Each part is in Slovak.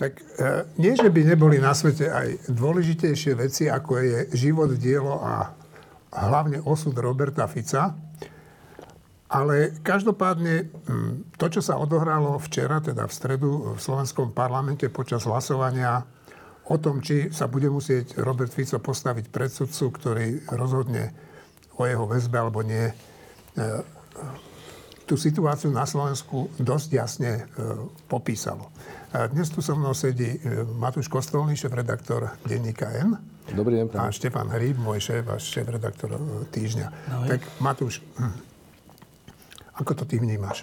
Tak e, nie, že by neboli na svete aj dôležitejšie veci, ako je život, dielo a hlavne osud Roberta Fica. Ale každopádne to, čo sa odohralo včera, teda v stredu v slovenskom parlamente počas hlasovania o tom, či sa bude musieť Robert Fico postaviť pred sudcu, ktorý rozhodne o jeho väzbe alebo nie, e, tú situáciu na Slovensku dosť jasne e, popísalo. A dnes tu so mnou sedí e, Matúš Kostolný, šéf-redaktor denníka N. Dobrý deň. Práve. A Štefan Hríb, môj šéf a šéf-redaktor e, týždňa. No, tak Matúš, hm, ako to ty vnímaš?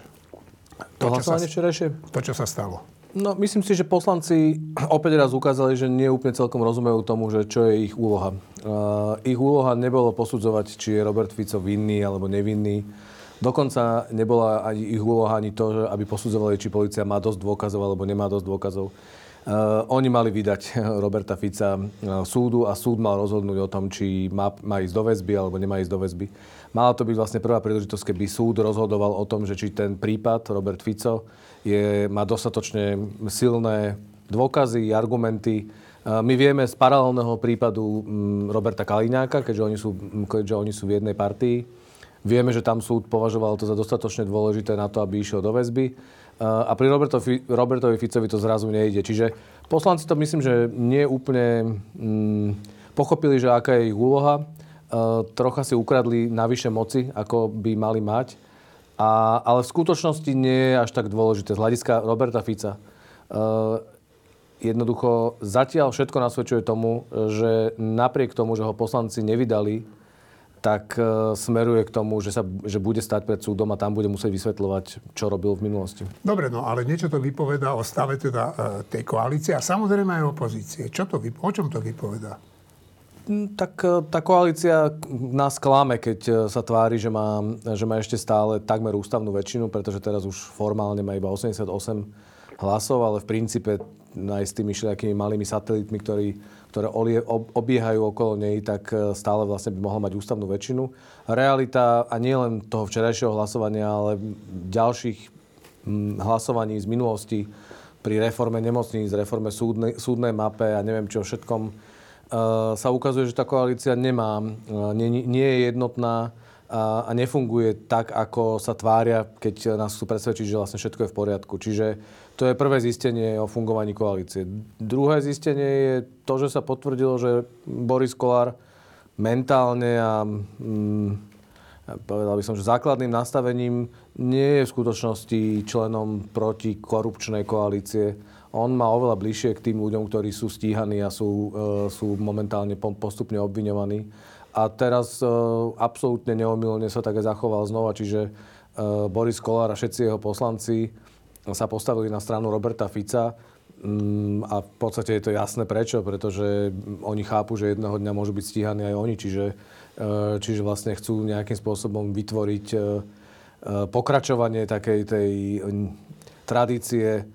To, to hlasovanie včerajšie? To, čo sa stalo. No, myslím si, že poslanci opäť raz ukázali, že nie úplne celkom rozumejú tomu, že čo je ich úloha. Uh, ich úloha nebolo posudzovať, či je Robert Fico vinný alebo nevinný Dokonca nebola ani ich úloha ani to, aby posudzovali, či policia má dosť dôkazov alebo nemá dosť dôkazov. Uh, oni mali vydať Roberta Fica uh, súdu a súd mal rozhodnúť o tom, či má, má ísť do väzby alebo nemá ísť do väzby. Mala to byť vlastne prvá príležitosť, keby súd rozhodoval o tom, že či ten prípad Robert Fico je, má dostatočne silné dôkazy, argumenty. Uh, my vieme z paralelného prípadu um, Roberta Kaliňáka, keďže oni sú, keďže oni sú v jednej partii, Vieme, že tam súd považoval to za dostatočne dôležité na to, aby išiel do väzby. A pri Robertovi, Robertovi Ficovi to zrazu nejde. Čiže poslanci to myslím, že nie úplne mm, pochopili, že aká je ich úloha. Uh, trocha si ukradli navyše moci, ako by mali mať. A, ale v skutočnosti nie je až tak dôležité. Z hľadiska Roberta Fica. Uh, jednoducho zatiaľ všetko nasvedčuje tomu, že napriek tomu, že ho poslanci nevydali tak e, smeruje k tomu, že, sa, že bude stať pred súdom a tam bude musieť vysvetľovať, čo robil v minulosti. Dobre, no ale niečo to vypoveda o stave teda e, tej koalície a samozrejme aj opozície. Čo to, o čom to vypoveda? Mm, tak e, tá koalícia nás klame, keď sa tvári, že má, že má ešte stále takmer ústavnú väčšinu, pretože teraz už formálne má iba 88 hlasov, ale v princípe aj s tými všelijakými malými satelitmi, ktorí ktoré obiehajú okolo nej, tak e, stále vlastne by mohla mať ústavnú väčšinu. Realita, a nie len toho včerajšieho hlasovania, ale ďalších hlasovaní z minulosti pri reforme nemocníc, reforme súdnej, súdnej mape a neviem čo všetkom, e, sa ukazuje, že tá koalícia nemá, e, nie, nie je jednotná a, a nefunguje tak, ako sa tvária, keď nás chcú presvedčiť, že vlastne všetko je v poriadku. Čiže to je prvé zistenie o fungovaní koalície. Druhé zistenie je to, že sa potvrdilo, že Boris Kolár mentálne a mm, povedal by som, že základným nastavením nie je v skutočnosti členom protikorupčnej koalície. On má oveľa bližšie k tým ľuďom, ktorí sú stíhaní a sú, e, sú momentálne postupne obviňovaní. A teraz e, absolútne neomilne sa tak zachoval znova, čiže e, Boris Kolár a všetci jeho poslanci sa postavili na stranu Roberta Fica mm, a v podstate je to jasné prečo, pretože oni chápu, že jedného dňa môžu byť stíhaní aj oni, čiže, e, čiže vlastne chcú nejakým spôsobom vytvoriť e, e, pokračovanie takej tej tradície,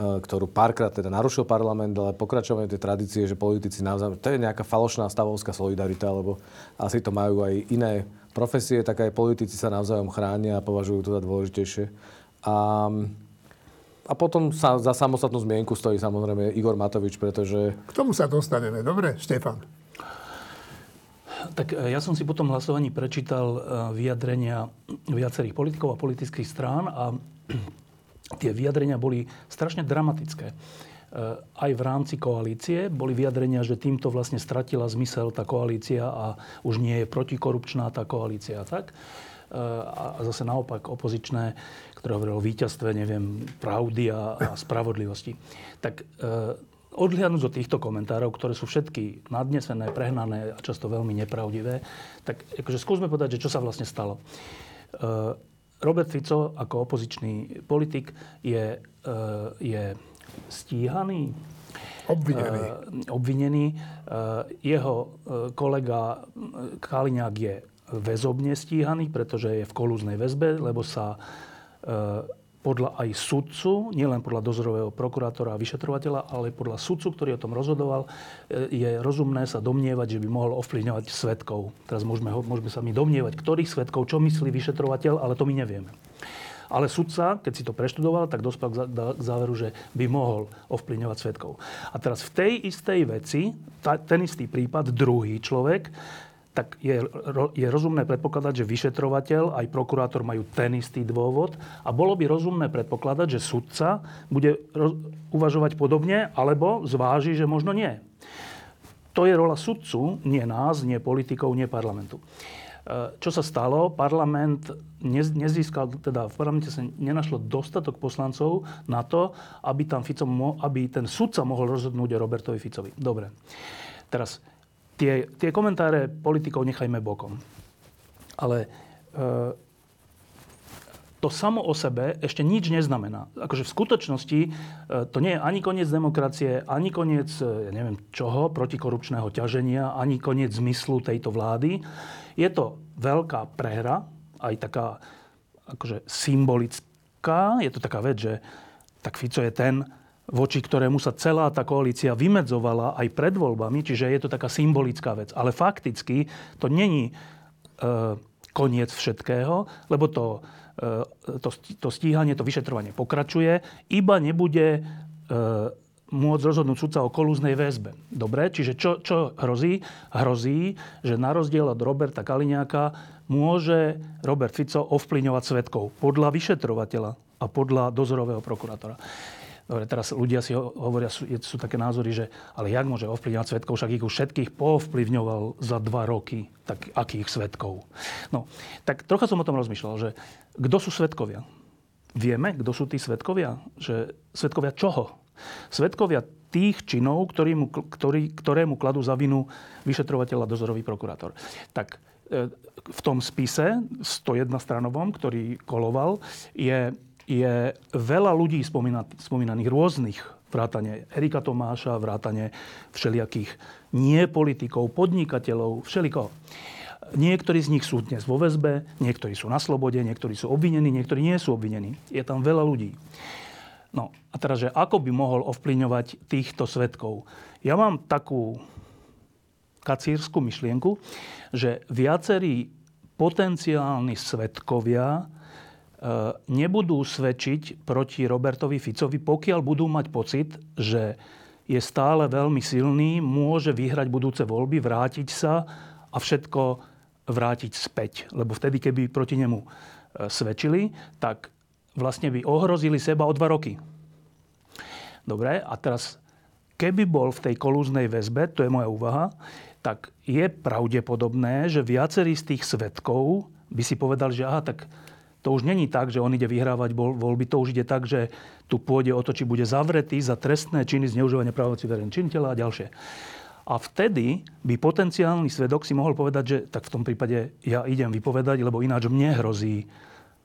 ktorú párkrát teda narušil parlament, ale pokračovanie tej tradície, že politici navzájom, to je nejaká falošná stavovská solidarita, lebo asi to majú aj iné profesie, tak aj politici sa navzájom chránia a považujú to za dôležitejšie. A a potom sa za samostatnú zmienku stojí samozrejme Igor Matovič, pretože... K tomu sa dostaneme. Dobre, Štefan. Tak e, ja som si po tom hlasovaní prečítal e, vyjadrenia viacerých politikov a politických strán a tie vyjadrenia boli strašne dramatické. E, aj v rámci koalície boli vyjadrenia, že týmto vlastne stratila zmysel tá koalícia a už nie je protikorupčná tá koalícia a tak a zase naopak opozičné, ktoré hovorilo o víťazstve, neviem, pravdy a, a spravodlivosti. Tak e, odhliadnúť od týchto komentárov, ktoré sú všetky nadnesené, prehnané a často veľmi nepravdivé, tak akože skúsme povedať, že čo sa vlastne stalo. E, Robert Fico ako opozičný politik je, e, je stíhaný, Obvinený. obvinený. Jeho kolega Kaliňák je väzobne stíhaný, pretože je v kolúznej väzbe, lebo sa e, podľa aj sudcu, nielen podľa dozorového prokurátora a vyšetrovateľa, ale podľa sudcu, ktorý o tom rozhodoval, e, je rozumné sa domnievať, že by mohol ovplyvňovať svetkov. Teraz môžeme, môžeme sa mi domnievať, ktorých svetkov, čo myslí vyšetrovateľ, ale to my nevieme. Ale sudca, keď si to preštudoval, tak dospel k záveru, že by mohol ovplyvňovať svetkov. A teraz v tej istej veci, ten istý prípad, druhý človek, tak je, je rozumné predpokladať, že vyšetrovateľ aj prokurátor majú ten istý dôvod a bolo by rozumné predpokladať, že sudca bude uvažovať podobne alebo zváži, že možno nie. To je rola sudcu, nie nás, nie politikov, nie parlamentu. E, čo sa stalo? Parlament nezískal, teda v parlamente sa nenašlo dostatok poslancov na to, aby, tam Fico, aby ten sudca mohol rozhodnúť o Robertovi Ficovi. Dobre. Teraz tie, tie komentáre politikov nechajme bokom. Ale e, to samo o sebe ešte nič neznamená. Akože v skutočnosti e, to nie je ani koniec demokracie, ani koniec, e, ja neviem čoho, protikorupčného ťaženia, ani koniec zmyslu tejto vlády. Je to veľká prehra, aj taká akože symbolická. Je to taká vec, že tak Fico je ten, voči ktorému sa celá tá koalícia vymedzovala aj pred voľbami, čiže je to taká symbolická vec. Ale fakticky to není e, koniec všetkého, lebo to, e, to, to stíhanie, to vyšetrovanie pokračuje, iba nebude e, môcť rozhodnúť sudca o kolúznej väzbe. Dobre, čiže čo, čo hrozí? Hrozí, že na rozdiel od Roberta Kaliňáka môže Robert Fico ovplyňovať svetkov podľa vyšetrovateľa a podľa dozorového prokurátora. Dobre, teraz ľudia si hovoria, sú, sú také názory, že ale jak môže ovplyvňovať svetkov, však ich už všetkých povplyvňoval za dva roky, tak akých svetkov? No, tak trocha som o tom rozmýšľal, že kto sú svetkovia? Vieme, kto sú tí svetkovia? Že svetkovia čoho? Svetkovia tých činov, ktorýmu, ktorý, ktorému kladú za vinu vyšetrovateľ a dozorový prokurátor. Tak e, v tom spise 101 stranovom, ktorý koloval, je je veľa ľudí spomínaných rôznych, vrátane Erika Tomáša, vrátane všelijakých nie politikov, podnikateľov, všeliko. Niektorí z nich sú dnes vo väzbe, niektorí sú na slobode, niektorí sú obvinení, niektorí nie sú obvinení. Je tam veľa ľudí. No a teraz, že ako by mohol ovplyvňovať týchto svetkov? Ja mám takú kacírskú myšlienku, že viacerí potenciálni svetkovia nebudú svedčiť proti Robertovi Ficovi, pokiaľ budú mať pocit, že je stále veľmi silný, môže vyhrať budúce voľby, vrátiť sa a všetko vrátiť späť. Lebo vtedy, keby proti nemu e, svedčili, tak vlastne by ohrozili seba o dva roky. Dobre, a teraz, keby bol v tej kolúznej väzbe, to je moja úvaha, tak je pravdepodobné, že viacerí z tých svetkov by si povedali, že aha, tak to už není tak, že on ide vyhrávať voľby, to už ide tak, že tu pôjde o to, či bude zavretý za trestné činy zneužívania právomoci verejných činiteľa a ďalšie. A vtedy by potenciálny svedok si mohol povedať, že tak v tom prípade ja idem vypovedať, lebo ináč mne hrozí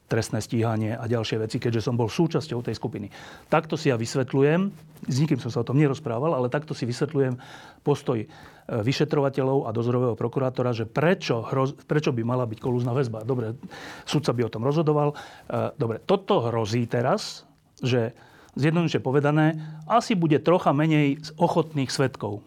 trestné stíhanie a ďalšie veci, keďže som bol súčasťou tej skupiny. Takto si ja vysvetľujem, s nikým som sa o tom nerozprával, ale takto si vysvetľujem postoj e, vyšetrovateľov a dozorového prokurátora, že prečo, prečo by mala byť kolúzna väzba. Dobre, sudca by o tom rozhodoval. E, dobre, toto hrozí teraz, že zjednoduše povedané, asi bude trocha menej ochotných svetkov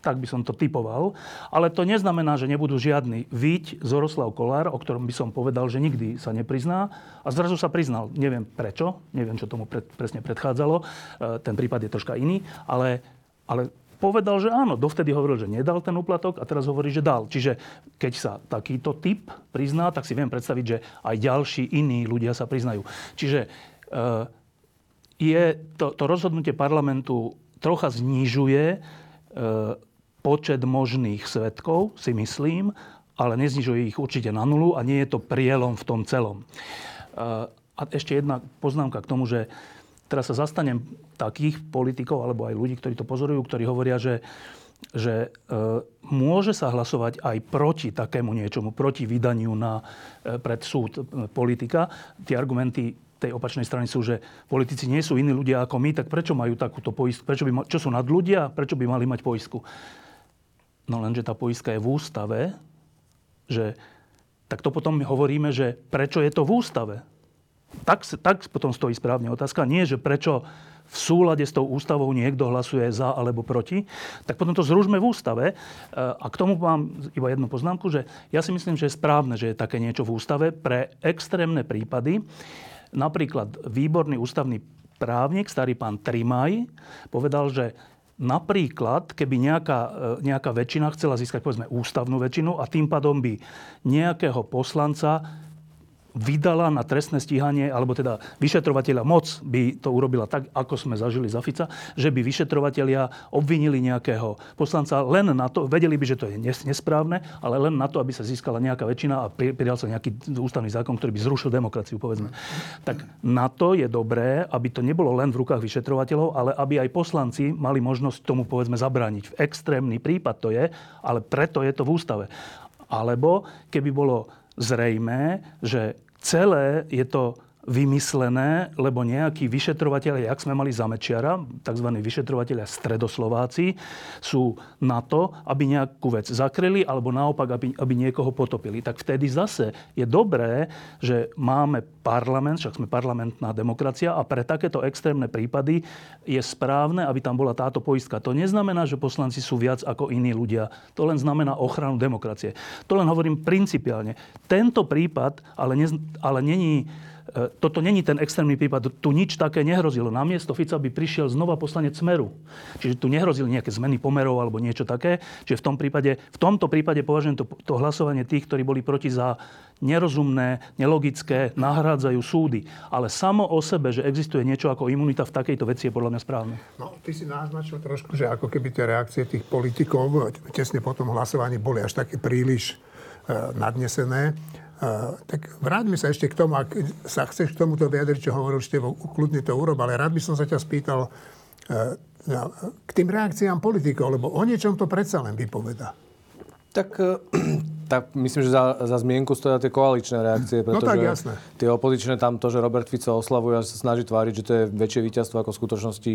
tak by som to typoval. Ale to neznamená, že nebudú žiadny Víť Zoroslav Kolár, o ktorom by som povedal, že nikdy sa neprizná. A zrazu sa priznal. Neviem prečo, neviem, čo tomu pred, presne predchádzalo. E, ten prípad je troška iný. Ale, ale povedal, že áno. Dovtedy hovoril, že nedal ten úplatok a teraz hovorí, že dal. Čiže keď sa takýto typ prizná, tak si viem predstaviť, že aj ďalší iní ľudia sa priznajú. Čiže e, je to, to rozhodnutie parlamentu trocha znižuje počet možných svetkov, si myslím, ale neznižuje ich určite na nulu a nie je to prielom v tom celom. E, a ešte jedna poznámka k tomu, že teraz sa zastanem takých politikov alebo aj ľudí, ktorí to pozorujú, ktorí hovoria, že, že e, môže sa hlasovať aj proti takému niečomu, proti vydaniu na, e, pred súd e, politika. Tie argumenty tej opačnej strany sú, že politici nie sú iní ľudia ako my, tak prečo majú takúto poistku? Prečo by, čo sú nad ľudia? Prečo by mali mať poistku? No lenže tá poistka je v ústave, že tak to potom hovoríme, že prečo je to v ústave? Tak, tak potom stojí správne otázka. Nie, že prečo v súlade s tou ústavou niekto hlasuje za alebo proti, tak potom to zružme v ústave. E, a k tomu mám iba jednu poznámku, že ja si myslím, že je správne, že je také niečo v ústave pre extrémne prípady, napríklad výborný ústavný právnik, starý pán Trimaj, povedal, že Napríklad, keby nejaká, e, nejaká väčšina chcela získať povedzme ústavnú väčšinu a tým pádom by nejakého poslanca vydala na trestné stíhanie, alebo teda vyšetrovateľa moc by to urobila tak, ako sme zažili za Fica, že by vyšetrovateľia obvinili nejakého poslanca len na to, vedeli by, že to je nesprávne, ale len na to, aby sa získala nejaká väčšina a pridal sa nejaký ústavný zákon, ktorý by zrušil demokraciu, povedzme. Tak na to je dobré, aby to nebolo len v rukách vyšetrovateľov, ale aby aj poslanci mali možnosť tomu, povedzme, zabrániť. V extrémny prípad to je, ale preto je to v ústave. Alebo keby bolo zrejmé, že celé je to vymyslené, lebo nejakí vyšetrovateľe, jak sme mali za Mečiara, tzv. vyšetrovateľia stredoslováci, sú na to, aby nejakú vec zakryli, alebo naopak, aby, aby niekoho potopili. Tak vtedy zase je dobré, že máme parlament, však sme parlamentná demokracia a pre takéto extrémne prípady je správne, aby tam bola táto poistka. To neznamená, že poslanci sú viac ako iní ľudia. To len znamená ochranu demokracie. To len hovorím principiálne. Tento prípad ale, ne, ale není toto není ten extrémny prípad, tu nič také nehrozilo. Namiesto Fica by prišiel znova poslanec Smeru. Čiže tu nehrozili nejaké zmeny pomerov alebo niečo také. Čiže v, tom prípade, v tomto prípade považujem to, to hlasovanie tých, ktorí boli proti za nerozumné, nelogické, nahrádzajú súdy. Ale samo o sebe, že existuje niečo ako imunita v takejto veci je podľa mňa správne. No, ty si naznačil trošku, že ako keby tie reakcie tých politikov tesne po tom hlasovaní boli až také príliš e, nadnesené tak vráťme sa ešte k tomu, ak sa chceš k tomuto vyjadriť, čo hovoril Števo, kľudne to urob, ale rád by som sa ťa spýtal e, k tým reakciám politikov, lebo o niečom to predsa len vypoveda. Tak, e, tak myslím, že za, za zmienku stoja tie koaličné reakcie, pretože no tak, jasné. tie opozičné tam to, že Robert Fico oslavuje a sa snaží tváriť, že to je väčšie víťazstvo ako v skutočnosti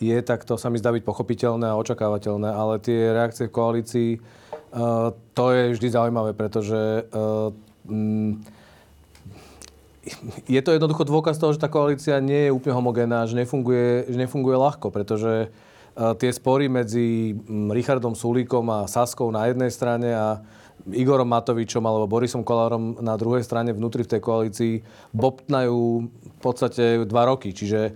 je, tak to sa mi zdá byť pochopiteľné a očakávateľné. Ale tie reakcie v koalícii, uh, to je vždy zaujímavé, pretože uh, je to jednoducho dôkaz toho, že tá koalícia nie je úplne homogénna, že nefunguje, že nefunguje ľahko, pretože e, tie spory medzi mm, Richardom Sulíkom a Saskou na jednej strane a Igorom Matovičom alebo Borisom Kolárom na druhej strane vnútri v tej koalícii bobtnajú v podstate dva roky. Čiže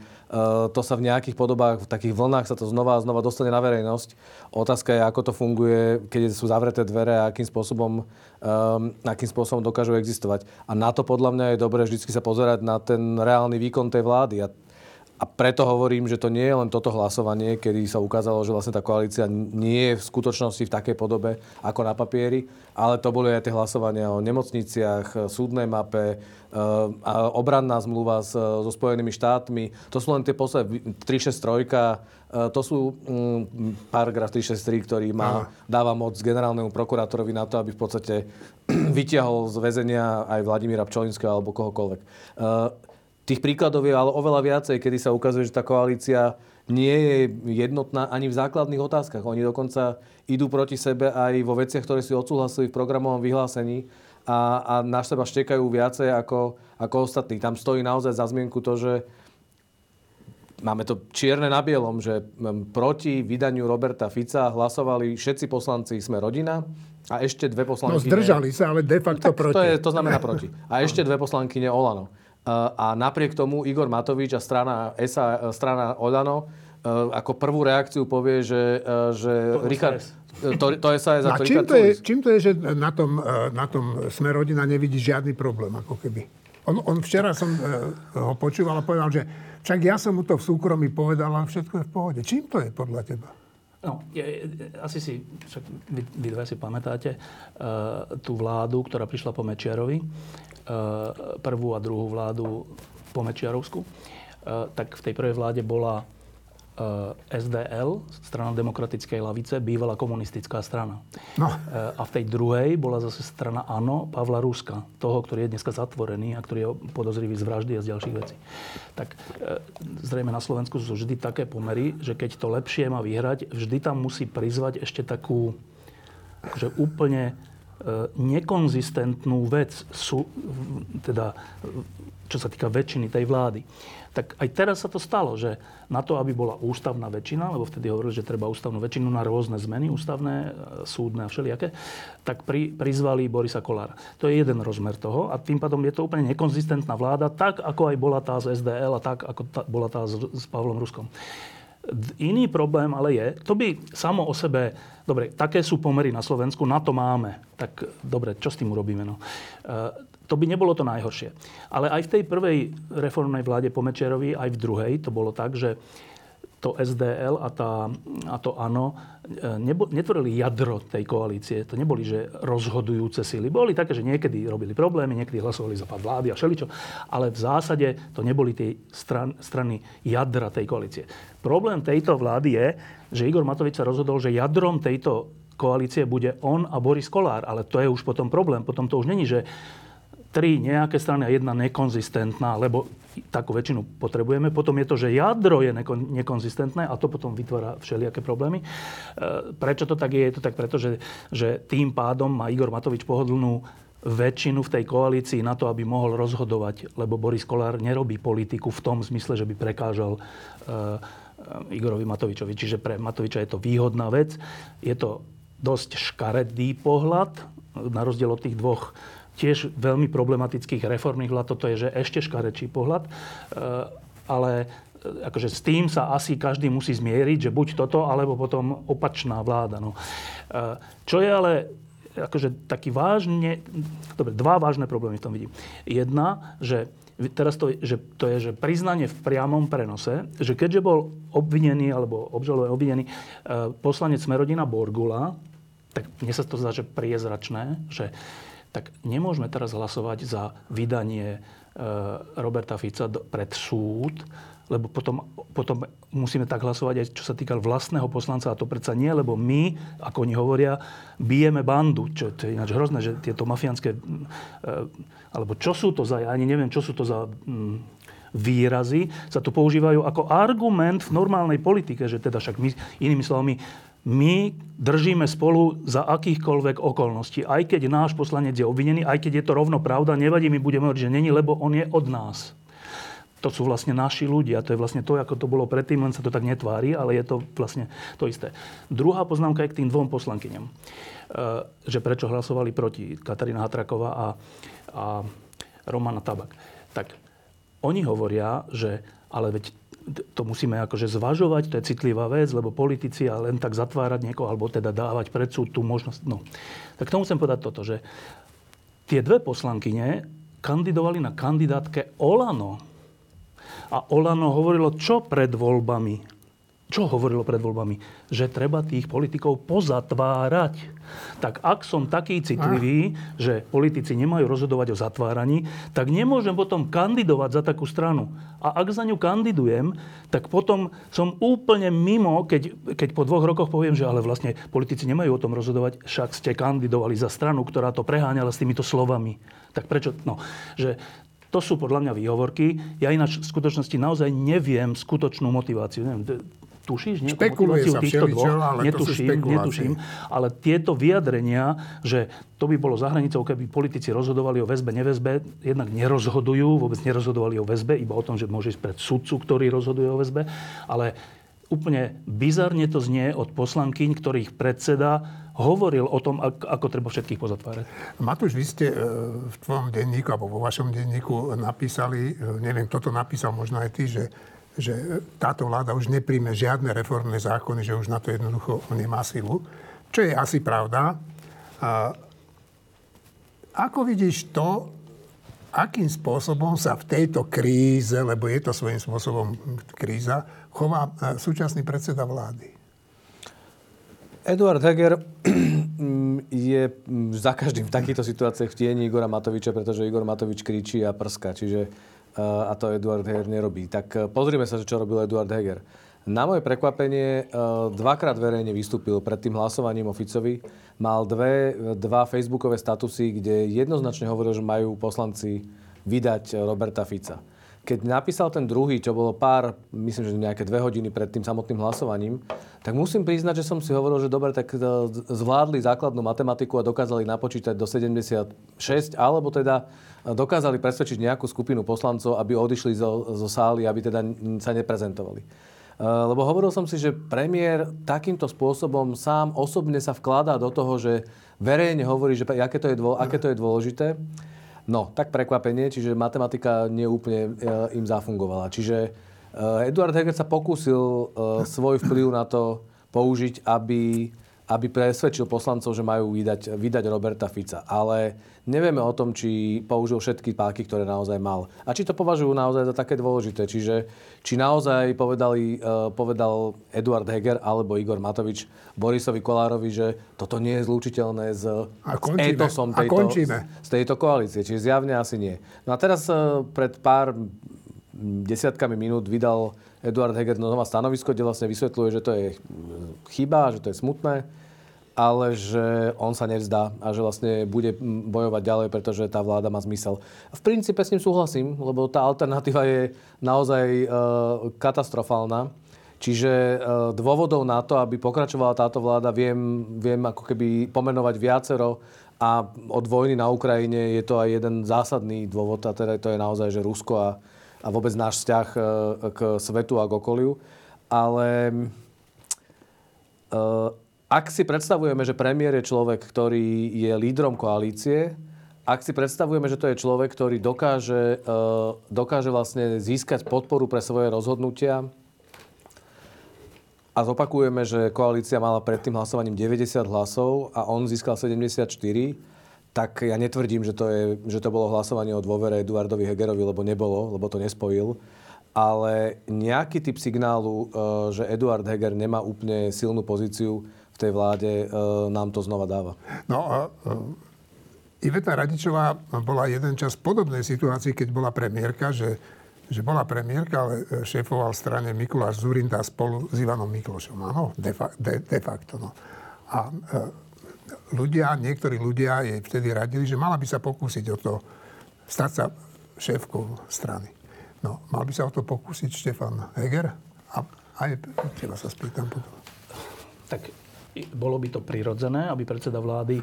to sa v nejakých podobách, v takých vlnách sa to znova a znova dostane na verejnosť. Otázka je, ako to funguje, keď sú zavreté dvere a akým spôsobom, um, akým spôsobom dokážu existovať. A na to podľa mňa je dobré vždy sa pozerať na ten reálny výkon tej vlády. A a preto hovorím, že to nie je len toto hlasovanie, kedy sa ukázalo, že vlastne tá koalícia nie je v skutočnosti v takej podobe ako na papieri, ale to boli aj tie hlasovania o nemocniciach, súdnej mape, a obranná zmluva so Spojenými štátmi. To sú len tie posledné 363, eh, to sú mm, paragraf 363, ktorý má, dáva moc generálnemu prokurátorovi na to, aby v podstate vytiahol z väzenia aj Vladimíra Pčolinského alebo kohokoľvek. Eh, Tých príkladov je ale oveľa viacej, kedy sa ukazuje, že tá koalícia nie je jednotná ani v základných otázkach. Oni dokonca idú proti sebe aj vo veciach, ktoré si odsúhlasili v programovom vyhlásení a, a na seba štekajú viacej ako, ako ostatní. Tam stojí naozaj za zmienku to, že máme to čierne na bielom, že proti vydaniu Roberta Fica hlasovali všetci poslanci Sme rodina a ešte dve poslanky... No zdržali sa, ale de facto no, proti. To, je, to znamená proti. A ešte dve poslankyne Olano. A napriek tomu Igor Matovič a strana, SA, strana Olano e, ako prvú reakciu povie, že, že to Richard... To, to SAS a to čím, to je, čím to je, že na tom, na tom sme rodina nevidí žiadny problém, ako keby? On, on včera som ho počúval a povedal, že však ja som mu to v súkromí povedal a všetko je v pohode. Čím to je podľa teba? No, je, asi si, však vy, vy dve si pamätáte, uh, tú vládu, ktorá prišla po Mečiarovi, prvú a druhú vládu po Mečiarovsku, uh, tak v tej prvej vláde bola Eh, SDL, strana demokratickej lavice, bývalá komunistická strana. No. Eh, a v tej druhej bola zase strana ANO Pavla Ruska, toho, ktorý je dneska zatvorený a ktorý je podozrivý z vraždy a z ďalších vecí. Tak eh, zrejme na Slovensku sú vždy také pomery, že keď to lepšie má vyhrať, vždy tam musí prizvať ešte takú akože úplne nekonzistentnú vec, sú, teda, čo sa týka väčšiny tej vlády. Tak aj teraz sa to stalo, že na to, aby bola ústavná väčšina, lebo vtedy hovorili, že treba ústavnú väčšinu na rôzne zmeny, ústavné, e, súdne a všelijaké, tak pri, prizvali Borisa Kolára. To je jeden rozmer toho a tým pádom je to úplne nekonzistentná vláda, tak ako aj bola tá z SDL a tak ako tá, bola tá s, s Pavlom Ruskom. Iný problém ale je, to by samo o sebe, dobre, také sú pomery na Slovensku, na to máme. Tak dobre, čo s tým urobíme? No? E, to by nebolo to najhoršie. Ale aj v tej prvej reformnej vláde po Mečerovi, aj v druhej, to bolo tak, že to SDL a, tá, a to ANO e, nebo, netvorili jadro tej koalície. To neboli, že rozhodujúce síly. Boli také, že niekedy robili problémy, niekedy hlasovali za pad vlády a všeličo. Ale v zásade to neboli tie stran, strany jadra tej koalície. Problém tejto vlády je, že Igor Matovič sa rozhodol, že jadrom tejto koalície bude on a Boris Kolár. Ale to je už potom problém. Potom to už není, že tri nejaké strany a jedna nekonzistentná, lebo takú väčšinu potrebujeme. Potom je to, že jadro je nekon, nekonzistentné a to potom vytvára všelijaké problémy. E, prečo to tak je? Je to tak preto, že, že tým pádom má Igor Matovič pohodlnú väčšinu v tej koalícii na to, aby mohol rozhodovať, lebo Boris Kolár nerobí politiku v tom zmysle, že by prekážal e, Igorovi Matovičovi. Čiže pre Matoviča je to výhodná vec. Je to dosť škaredý pohľad, na rozdiel od tých dvoch tiež veľmi problematických reformných vlád. Toto je že ešte škarečí pohľad. E, ale e, akože s tým sa asi každý musí zmieriť, že buď toto, alebo potom opačná vláda. No. E, čo je ale akože taký vážne, dobre, dva vážne problémy v tom vidím. Jedna, že teraz to, že to je že priznanie v priamom prenose, že keďže bol obvinený alebo obžalovaný obvinený poslanec Smerodina Borgula, tak mne sa to zdá, že priezračné, že tak nemôžeme teraz hlasovať za vydanie e, Roberta Fica pred súd, lebo potom, potom musíme tak hlasovať aj čo sa týka vlastného poslanca a to predsa nie, lebo my, ako oni hovoria, bijeme bandu, čo to je ináč hrozné, že tieto mafiánske, e, alebo čo sú to za, ja ani neviem, čo sú to za výrazy, sa tu používajú ako argument v normálnej politike, že teda však my, inými slovami, my držíme spolu za akýchkoľvek okolností. Aj keď náš poslanec je obvinený, aj keď je to rovno pravda, nevadí, my budeme hovoriť, že není, lebo on je od nás. To sú vlastne naši ľudia. To je vlastne to, ako to bolo predtým, len sa to tak netvári, ale je to vlastne to isté. Druhá poznámka je k tým dvom poslankyňam. E, že prečo hlasovali proti Katarína Hatraková a, a Romana Tabak. Tak oni hovoria, že ale veď to musíme akože zvažovať, to je citlivá vec, lebo politici a len tak zatvárať niekoho, alebo teda dávať pred súd tú možnosť. No. Tak tomu chcem povedať toto, že tie dve poslankyne kandidovali na kandidátke Olano. A Olano hovorilo čo pred voľbami? Čo hovorilo pred voľbami? Že treba tých politikov pozatvárať. Tak ak som taký citlivý, ah. že politici nemajú rozhodovať o zatváraní, tak nemôžem potom kandidovať za takú stranu. A ak za ňu kandidujem, tak potom som úplne mimo, keď, keď po dvoch rokoch poviem, že ale vlastne politici nemajú o tom rozhodovať, však ste kandidovali za stranu, ktorá to preháňala s týmito slovami. Tak prečo? No, že to sú podľa mňa výhovorky. Ja ináč v skutočnosti naozaj neviem skutočnú motiváciu. Neviem, Tušíš nejakú Špekuluje sa týchto dvoch? Ale netuším, netuším. Ale tieto vyjadrenia, že to by bolo za hranicou, keby politici rozhodovali o väzbe, neväzbe, jednak nerozhodujú, vôbec nerozhodovali o väzbe, iba o tom, že môže ísť pred sudcu, ktorý rozhoduje o väzbe. Ale úplne bizarne to znie od poslankyň, ktorých predseda hovoril o tom, ako treba všetkých pozatvárať. Matúš, vy ste e, v tvojom denníku, alebo vo vašom denníku napísali, e, neviem, kto to napísal, možno aj ty, že že táto vláda už nepríjme žiadne reformné zákony, že už na to jednoducho nemá silu. Čo je asi pravda. A ako vidíš to, akým spôsobom sa v tejto kríze, lebo je to svojím spôsobom kríza, chová e, súčasný predseda vlády? Eduard Heger je za každým v takýchto situáciách v tieni Igora Matoviča, pretože Igor Matovič kričí a prská. Čiže a to Eduard Heger nerobí. Tak e, pozrime sa, čo robil Eduard Heger. Na moje prekvapenie e, dvakrát verejne vystúpil pred tým hlasovaním o Ficovi. Mal dve, dva facebookové statusy, kde jednoznačne hovoril, že majú poslanci vydať Roberta Fica. Keď napísal ten druhý, čo bolo pár, myslím, že nejaké dve hodiny pred tým samotným hlasovaním, tak musím priznať, že som si hovoril, že dobre, tak e, zvládli základnú matematiku a dokázali napočítať do 76, alebo teda e, dokázali presvedčiť nejakú skupinu poslancov, aby odišli zo, zo sály, aby teda sa neprezentovali. E, lebo hovoril som si, že premiér takýmto spôsobom sám osobne sa vkladá do toho, že verejne hovorí, že aké to je, dô, aké to je dôležité. No, tak prekvapenie, čiže matematika neúplne e, im zafungovala. Čiže e, Eduard Heger sa pokúsil e, svoj vplyv na to použiť, aby aby presvedčil poslancov, že majú vydať, vydať Roberta Fica. Ale nevieme o tom, či použil všetky páky, ktoré naozaj mal. A či to považujú naozaj za také dôležité. Čiže či naozaj povedali, uh, povedal Eduard Heger alebo Igor Matovič Borisovi Kolárovi, že toto nie je zlúčiteľné s, a končíme, s etosom tejto, z tejto koalície. Čiže zjavne asi nie. No a teraz uh, pred pár desiatkami minút vydal Eduard Heger znova stanovisko, kde vlastne vysvetľuje, že to je chyba, že to je smutné, ale že on sa nevzdá a že vlastne bude bojovať ďalej, pretože tá vláda má zmysel. V princípe s ním súhlasím, lebo tá alternatíva je naozaj e, katastrofálna. Čiže e, dôvodov na to, aby pokračovala táto vláda, viem, viem ako keby pomenovať viacero a od vojny na Ukrajine je to aj jeden zásadný dôvod, a teda to je naozaj, že Rusko a, a vôbec náš vzťah e, k svetu a k okoliu. Ale e, ak si predstavujeme, že premiér je človek, ktorý je lídrom koalície, ak si predstavujeme, že to je človek, ktorý dokáže, e, dokáže vlastne získať podporu pre svoje rozhodnutia a zopakujeme, že koalícia mala pred tým hlasovaním 90 hlasov a on získal 74, tak ja netvrdím, že to, je, že to bolo hlasovanie o dôvere Eduardovi Hegerovi, lebo nebolo, lebo to nespojil. Ale nejaký typ signálu, e, že Eduard Heger nemá úplne silnú pozíciu v tej vláde, e, nám to znova dáva. No a e, Iveta Radičová bola jeden čas v podobnej situácii, keď bola premiérka, že, že bola premiérka, ale šéfoval strane Mikuláš Zurinda spolu s Ivanom Miklošom. Áno, de, fa, de, de facto. No. A ľudia, niektorí ľudia jej vtedy radili, že mala by sa pokúsiť o to stať sa šéfkou strany. No, mal by sa o to pokúsiť Štefan Heger? A aj teba sa spýtam potom. Tak bolo by to prirodzené, aby predseda vlády,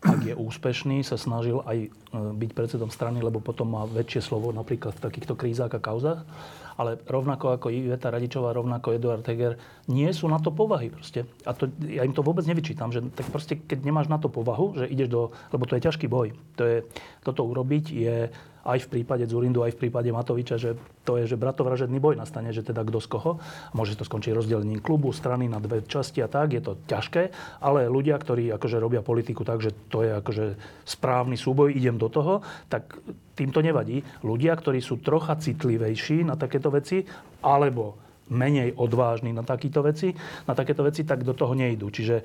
ak je úspešný, sa snažil aj e, byť predsedom strany, lebo potom má väčšie slovo napríklad v takýchto krízach a kauzách ale rovnako ako Iveta Radičová, rovnako Eduard Heger, nie sú na to povahy proste. A to, ja im to vôbec nevyčítam, že tak proste, keď nemáš na to povahu, že ideš do, lebo to je ťažký boj. To je, toto urobiť je aj v prípade Zurindu, aj v prípade Matoviča, že to je, že bratovražedný boj nastane, že teda kto z koho. Môže to skončiť rozdelením klubu, strany na dve časti a tak, je to ťažké, ale ľudia, ktorí akože robia politiku tak, že to je akože správny súboj, idem do toho, tak tým to nevadí. Ľudia, ktorí sú trocha citlivejší na takéto veci, alebo menej odvážni na takéto veci, na takéto veci, tak do toho nejdú. Čiže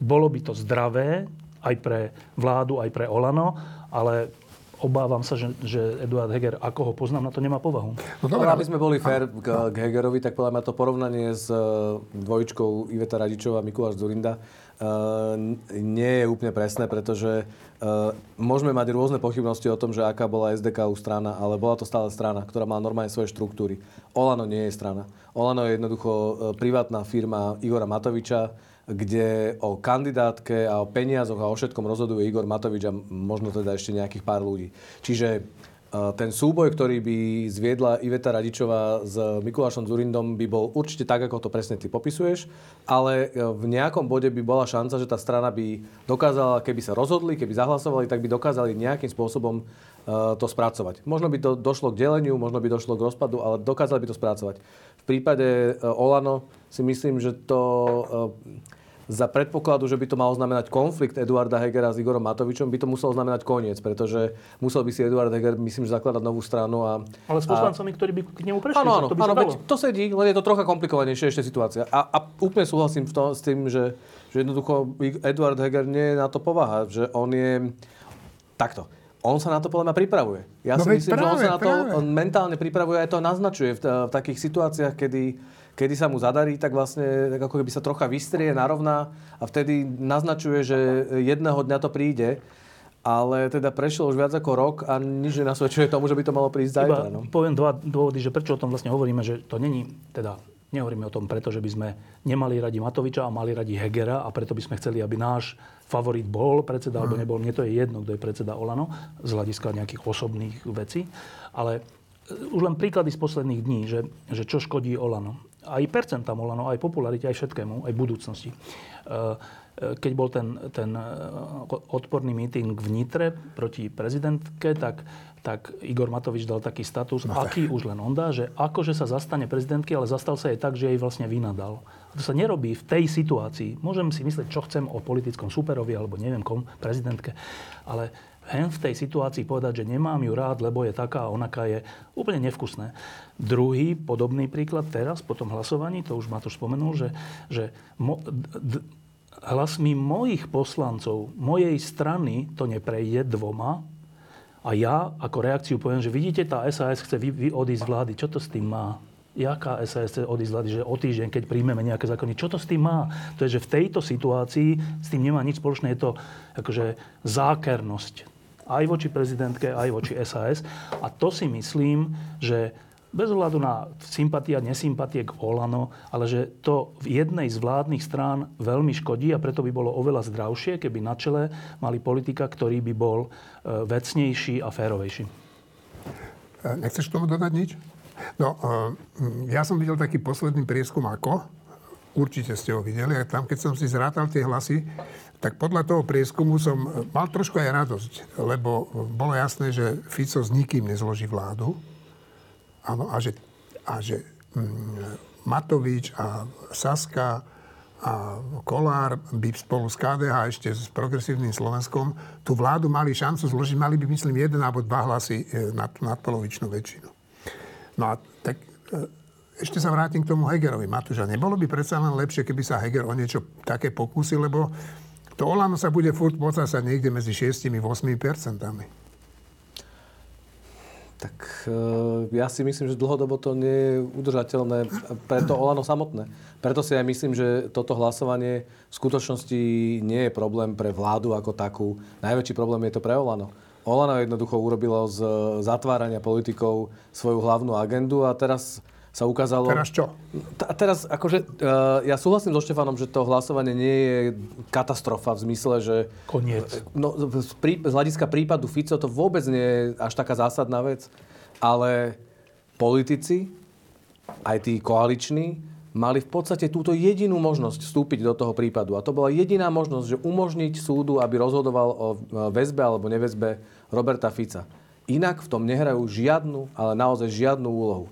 bolo by to zdravé aj pre vládu, aj pre Olano, ale obávam sa, že, že Eduard Heger, ako ho poznám, na to nemá povahu. No, dobré, aby sme boli fér k, k Hegerovi, tak podľa mňa to porovnanie s e, dvojičkou Iveta Radičová a Mikuláš Zurinda uh, nie je úplne presné, pretože uh, môžeme mať rôzne pochybnosti o tom, že aká bola SDK strana, ale bola to stále strana, ktorá má normálne svoje štruktúry. Olano nie je strana. Olano je jednoducho privátna firma Igora Matoviča, kde o kandidátke a o peniazoch a o všetkom rozhoduje Igor Matovič a možno teda ešte nejakých pár ľudí. Čiže e, ten súboj, ktorý by zviedla Iveta Radičová s Mikulášom Zurindom, by bol určite tak, ako to presne ty popisuješ, ale e, v nejakom bode by bola šanca, že tá strana by dokázala, keby sa rozhodli, keby zahlasovali, tak by dokázali nejakým spôsobom e, to spracovať. Možno by to došlo k deleniu, možno by došlo k rozpadu, ale dokázali by to spracovať. V prípade Olano si myslím, že to za predpokladu, že by to malo znamenať konflikt Eduarda Hegera s Igorom Matovičom, by to muselo znamenať koniec, pretože musel by si Eduard Heger, myslím, že zakladať novú stranu. A, Ale s poslancami, a... ktorí by k nemu prešli, áno, áno, to by áno, veď to sedí, len je to trocha komplikovanejšia ešte situácia. A, a úplne súhlasím v tom, s tým, že, že jednoducho Eduard Heger nie je na to povaha, že on je takto on sa na to podľa mňa pripravuje. Ja no si myslím, práve, že on sa na to on mentálne pripravuje, aj to naznačuje v, v takých situáciách, kedy kedy sa mu zadarí, tak vlastne tak ako keby sa trocha vystrie, narovná a vtedy naznačuje, že jedného dňa to príde. Ale teda prešiel už viac ako rok a nič nenasvedčuje tomu, že by to malo prísť zajtra. No. poviem dva dôvody, že prečo o tom vlastne hovoríme, že to není, teda nehovoríme o tom preto, že by sme nemali radi Matoviča a mali radi Hegera a preto by sme chceli, aby náš favorit bol predseda alebo nebol. Mne to je jedno, kto je predseda Olano z hľadiska nejakých osobných vecí. Ale e, už len príklady z posledných dní, že, že čo škodí Olano. Aj percentám Olano, aj popularite, aj všetkému, aj budúcnosti. E, keď bol ten, ten e, odporný meeting v Nitre proti prezidentke, tak, tak Igor Matovič dal taký status, no, aký už len on dá, že akože sa zastane prezidentky, ale zastal sa jej tak, že jej vlastne vynadal. A to sa nerobí v tej situácii. Môžem si myslieť, čo chcem o politickom superovi alebo neviem kom, prezidentke, ale hen v tej situácii povedať, že nemám ju rád, lebo je taká a onaká je úplne nevkusné. Druhý podobný príklad teraz, po tom hlasovaní, to už Matúš spomenul, že, že mo, d, hlasmi mojich poslancov, mojej strany to neprejde dvoma a ja ako reakciu poviem, že vidíte, tá SAS chce vy, vy odísť z vlády. Čo to s tým má? Jaká SAS chce odísť z vlády, že o týždeň, keď príjmeme nejaké zákony, čo to s tým má? To je, že v tejto situácii s tým nemá nič spoločné. Je to akože zákernosť. Aj voči prezidentke, aj voči SAS. A to si myslím, že bez ohľadu na sympatie a nesympatie k Olano, ale že to v jednej z vládnych strán veľmi škodí a preto by bolo oveľa zdravšie, keby na čele mali politika, ktorý by bol vecnejší a férovejší. Nechceš k tomu dodať nič? No, ja som videl taký posledný prieskum ako. Určite ste ho videli. A tam, keď som si zrátal tie hlasy, tak podľa toho prieskumu som mal trošku aj radosť, lebo bolo jasné, že Fico s nikým nezloží vládu Áno, a že, a že mm, Matovič a Saska a Kolár by spolu s KDH ešte s progresívnym Slovenskom tú vládu mali šancu zložiť, mali by, myslím, jeden alebo dva hlasy nad, nadpolovičnú väčšinu. No a tak e, ešte sa vrátim k tomu Hegerovi. Matúša, nebolo by predsa len lepšie, keby sa Heger o niečo také pokúsil, lebo to Olano sa bude furt pocásať niekde medzi 6 a 8 percentami. Tak e, ja si myslím, že dlhodobo to nie je udržateľné pre to Olano samotné. Preto si aj myslím, že toto hlasovanie v skutočnosti nie je problém pre vládu ako takú. Najväčší problém je to pre Olano. Olano jednoducho urobilo z zatvárania politikov svoju hlavnú agendu a teraz sa ukázalo... Teraz čo? A teraz, akože, uh, ja súhlasím so Štefanom, že to hlasovanie nie je katastrofa v zmysle, že... Koniec. No, z, prí, z hľadiska prípadu Fico to vôbec nie je až taká zásadná vec, ale politici, aj tí koaliční, mali v podstate túto jedinú možnosť vstúpiť do toho prípadu. A to bola jediná možnosť, že umožniť súdu, aby rozhodoval o väzbe alebo neväzbe Roberta Fica. Inak v tom nehrajú žiadnu, ale naozaj žiadnu úlohu.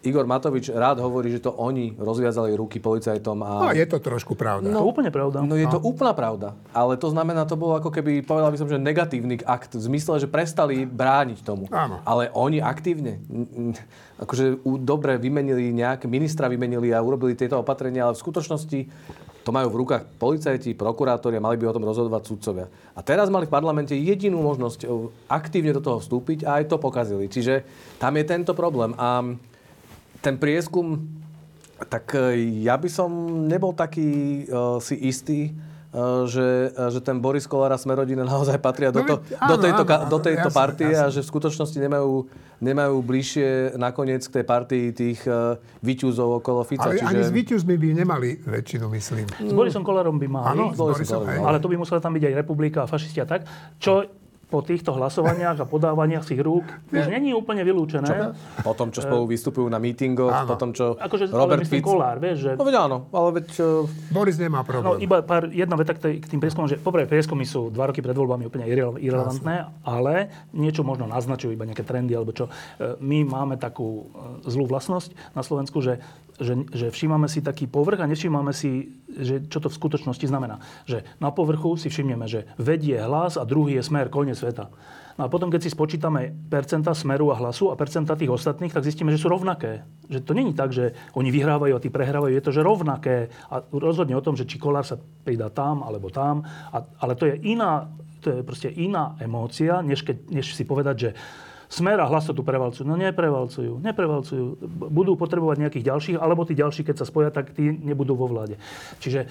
Igor Matovič rád hovorí, že to oni rozviazali ruky policajtom. A... No, je to trošku pravda. No, to úplne pravda. No je to no. úplná pravda. Ale to znamená, to bolo ako keby, povedal by som, že negatívny akt. V zmysle, že prestali brániť tomu. Áno. Ale oni aktívne, akože dobre vymenili nejaké, ministra vymenili a urobili tieto opatrenia, ale v skutočnosti to majú v rukách policajti, prokurátori a mali by o tom rozhodovať sudcovia. A teraz mali v parlamente jedinú možnosť aktívne do toho vstúpiť a aj to pokazili. Čiže tam je tento problém. A ten prieskum, tak e, ja by som nebol taký uh, si istý, uh, že, uh, že ten Boris Kolár a Smerodina naozaj patria do, no to, áno, do tejto, áno, do tejto jasne, partie jasne. a že v skutočnosti nemajú, nemajú bližšie nakoniec k tej partii tých uh, vyťuzov okolo Fica. Ale čiže... ani s vyťuzmi by nemali väčšinu, myslím. S Borisom Kolárom by mali. Áno, s Borisom, ale to by musela tam byť aj republika a fašisti a tak. Čo po týchto hlasovaniach a podávaniach si rúk už není úplne vylúčené. Čo? Po tom, čo spolu vystupujú na mítingoch, po tom, čo akože, Robert Fitz... Kolár, vieš, že... No veď áno, ale veď... Boris nemá problém. No iba pár, jedna veta k tým prieskumom, že poprvé prieskumy sú dva roky pred voľbami úplne irrelevantné, ale niečo možno naznačujú, iba nejaké trendy, alebo čo. E, my máme takú e, zlú vlastnosť na Slovensku, že že, že všímame si taký povrch a nevšímame si, že čo to v skutočnosti znamená. Že na povrchu si všimneme, že vedie hlas a druhý je smer, koniec sveta. No a potom, keď si spočítame percenta smeru a hlasu a percenta tých ostatných, tak zistíme, že sú rovnaké. Že to není tak, že oni vyhrávajú a tí prehrávajú. Je to, že rovnaké. A rozhodne o tom, že či kolár sa pridá tam alebo tam. A, ale to je iná, to je proste iná emócia, než, keď, než si povedať, že Smer a hlas to tu prevalcujú. No neprevalcujú, neprevalcujú. Budú potrebovať nejakých ďalších, alebo tí ďalší, keď sa spoja, tak tí nebudú vo vláde. Čiže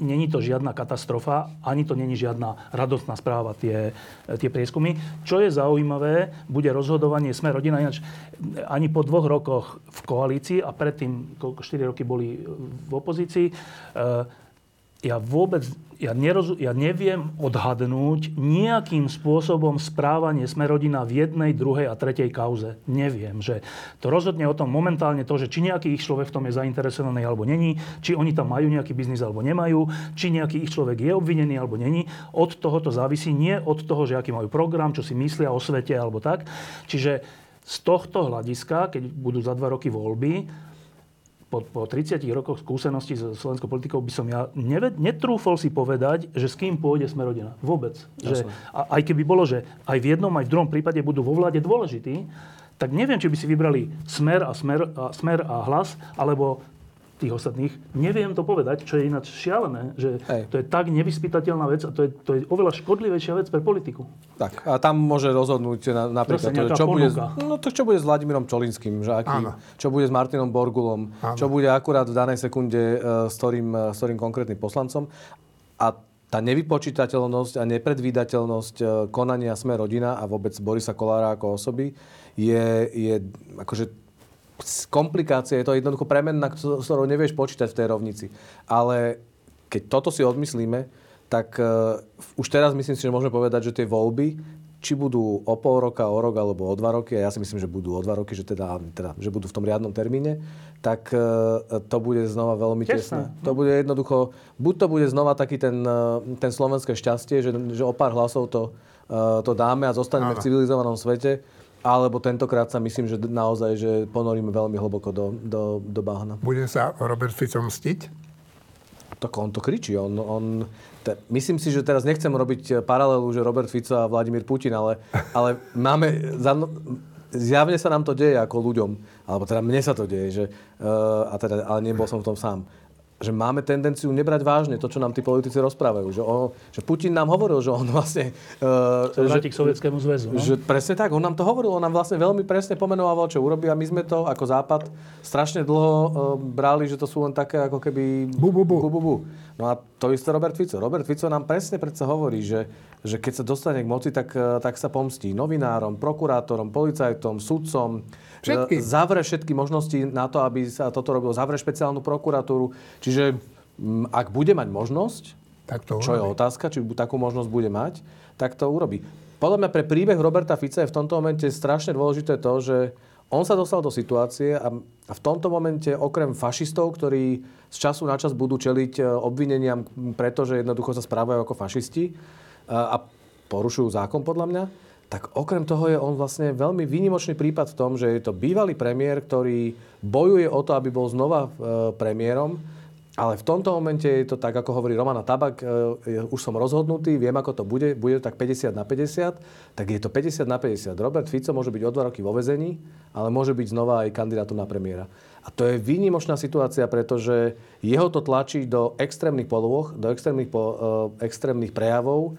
není to žiadna katastrofa, ani to není žiadna radostná správa, tie, tie prieskumy. Čo je zaujímavé, bude rozhodovanie Smer rodina, ináč ani po dvoch rokoch v koalícii a predtým, koľko 4 roky boli v opozícii, e, ja vôbec, ja, neroz, ja neviem odhadnúť nejakým spôsobom správanie Smerodina v jednej, druhej a tretej kauze. Neviem, že to rozhodne o tom momentálne to, že či nejaký ich človek v tom je zainteresovaný alebo není, či oni tam majú nejaký biznis alebo nemajú, či nejaký ich človek je obvinený alebo není. Od toho to závisí, nie od toho, že aký majú program, čo si myslia o svete alebo tak. Čiže z tohto hľadiska, keď budú za dva roky voľby, po, po 30 rokoch skúsenosti so slovenskou politikou by som ja neved, netrúfol si povedať, že s kým pôjde Smerodina. Vôbec. Že, a, aj keby bolo, že aj v jednom, aj v druhom prípade budú vo vláde dôležití, tak neviem, či by si vybrali smer a smer a, smer a hlas, alebo tých ostatných. Neviem to povedať, čo je ináč šialené, že Hej. to je tak nevyspytateľná vec a to je, to je oveľa škodlivejšia vec pre politiku. Tak, a tam môže rozhodnúť na, napríklad, to, čo, bude, no, to, čo bude s Vladimírom Čolinským, že aký, čo bude s Martinom Borgulom, Áno. čo bude akurát v danej sekunde uh, s, ktorým, uh, s ktorým konkrétnym poslancom. A tá nevypočítateľnosť a nepredvídateľnosť uh, konania Sme rodina a vôbec Borisa Kolára ako osoby je, je akože komplikácia, je to jednoducho premenná, ktorou nevieš počítať v tej rovnici. Ale keď toto si odmyslíme, tak uh, už teraz myslím si, že môžeme povedať, že tie voľby, či budú o pol roka, o rok alebo o dva roky, a ja si myslím, že budú o dva roky, že, teda, teda, že budú v tom riadnom termíne, tak uh, to bude znova veľmi tesné. tesné. To bude jednoducho, buď to bude znova taký ten, uh, ten slovenské šťastie, že, že o pár hlasov to, uh, to dáme a zostaneme Áno. v civilizovanom svete, alebo tentokrát sa myslím, že naozaj že ponoríme veľmi hlboko do, do, do bahna. Bude sa Robert Fico mstiť? Tak on to kričí. On, on, te, myslím si, že teraz nechcem robiť paralelu, že Robert Fico a Vladimír Putin, ale, ale máme... Za, zjavne sa nám to deje ako ľuďom. Alebo teda mne sa to deje, že, uh, a teda, ale nebol som v tom sám že máme tendenciu nebrať vážne to, čo nám tí politici rozprávajú. Že, on, že Putin nám hovoril, že on vlastne... Uh, že, k Sovietskému zväzu. No? Že presne tak, on nám to hovoril, on nám vlastne veľmi presne pomenoval, čo urobí a my sme to ako Západ strašne dlho uh, brali, že to sú len také ako keby... Bu, bu, bu. bu, bu, bu. No a to isté Robert Fico. Robert Fico nám presne predsa hovorí, že, že keď sa dostane k moci, tak, uh, tak sa pomstí novinárom, prokurátorom, policajtom, sudcom, Všetky. Zavre všetky možnosti na to, aby sa toto robilo. Zavre špeciálnu prokuratúru. Čiže m, ak bude mať možnosť, tak to čo je otázka, či takú možnosť bude mať, tak to urobí. Podľa mňa pre príbeh Roberta Fica je v tomto momente strašne dôležité to, že on sa dostal do situácie a, v tomto momente okrem fašistov, ktorí z času na čas budú čeliť e, obvineniam, pretože jednoducho sa správajú ako fašisti a, a porušujú zákon podľa mňa, tak okrem toho je on vlastne veľmi výnimočný prípad v tom, že je to bývalý premiér, ktorý bojuje o to, aby bol znova e, premiérom, ale v tomto momente je to tak, ako hovorí Romana Tabak, e, už som rozhodnutý, viem, ako to bude, bude tak 50 na 50, tak je to 50 na 50. Robert Fico môže byť o dva roky vo vezení, ale môže byť znova aj kandidátom na premiéra. A to je výnimočná situácia, pretože jeho to tlačí do extrémnych polôch, do extrémnych, po, uh, extrémnych prejavov,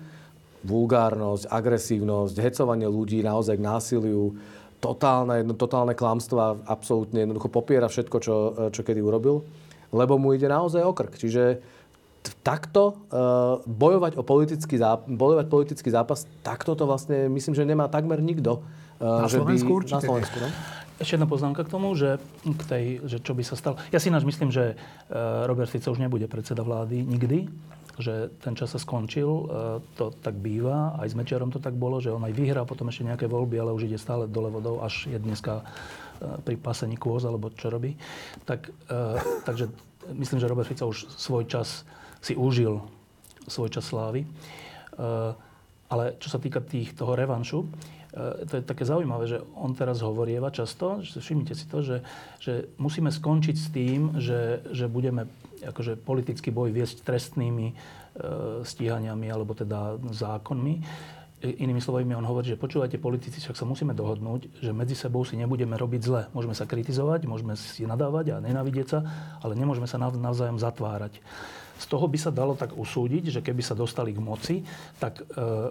vulgárnosť, agresívnosť, hecovanie ľudí naozaj k násiliu, totálne, totálne klamstva, absolútne jednoducho popiera všetko, čo, čo kedy urobil, lebo mu ide naozaj o krk. Čiže takto uh, bojovať o politický zápas, bojovať politický zápas, takto to vlastne myslím, že nemá takmer nikto. Uh, na Slovensku by, určite. Na Slovensku, no? Ešte jedna poznámka k tomu, že, k tej, že čo by sa stalo. Ja si ináč myslím, že Robert Fico už nebude predseda vlády nikdy že ten čas sa skončil. E, to tak býva. Aj s Mečiarom to tak bolo, že on aj vyhrá potom ešte nejaké voľby, ale už ide stále dole vodou, až je dneska e, pri pasení kôz, alebo čo robí. Tak, e, takže myslím, že Robert Fico už svoj čas si užil svoj čas slávy. Ale čo sa týka tých, toho revanšu, to je také zaujímavé, že on teraz hovorieva často, že všimnite si to, že, že musíme skončiť s tým, že, že budeme akože politický boj viesť trestnými e, stíhaniami alebo teda zákonmi. Inými slovami on hovorí, že počúvajte politici, však sa musíme dohodnúť, že medzi sebou si nebudeme robiť zle. Môžeme sa kritizovať, môžeme si nadávať a nenávidieť sa, ale nemôžeme sa navzájom zatvárať. z toho by sa dalo tak usúdiť, že keby sa dostali k moci, tak e,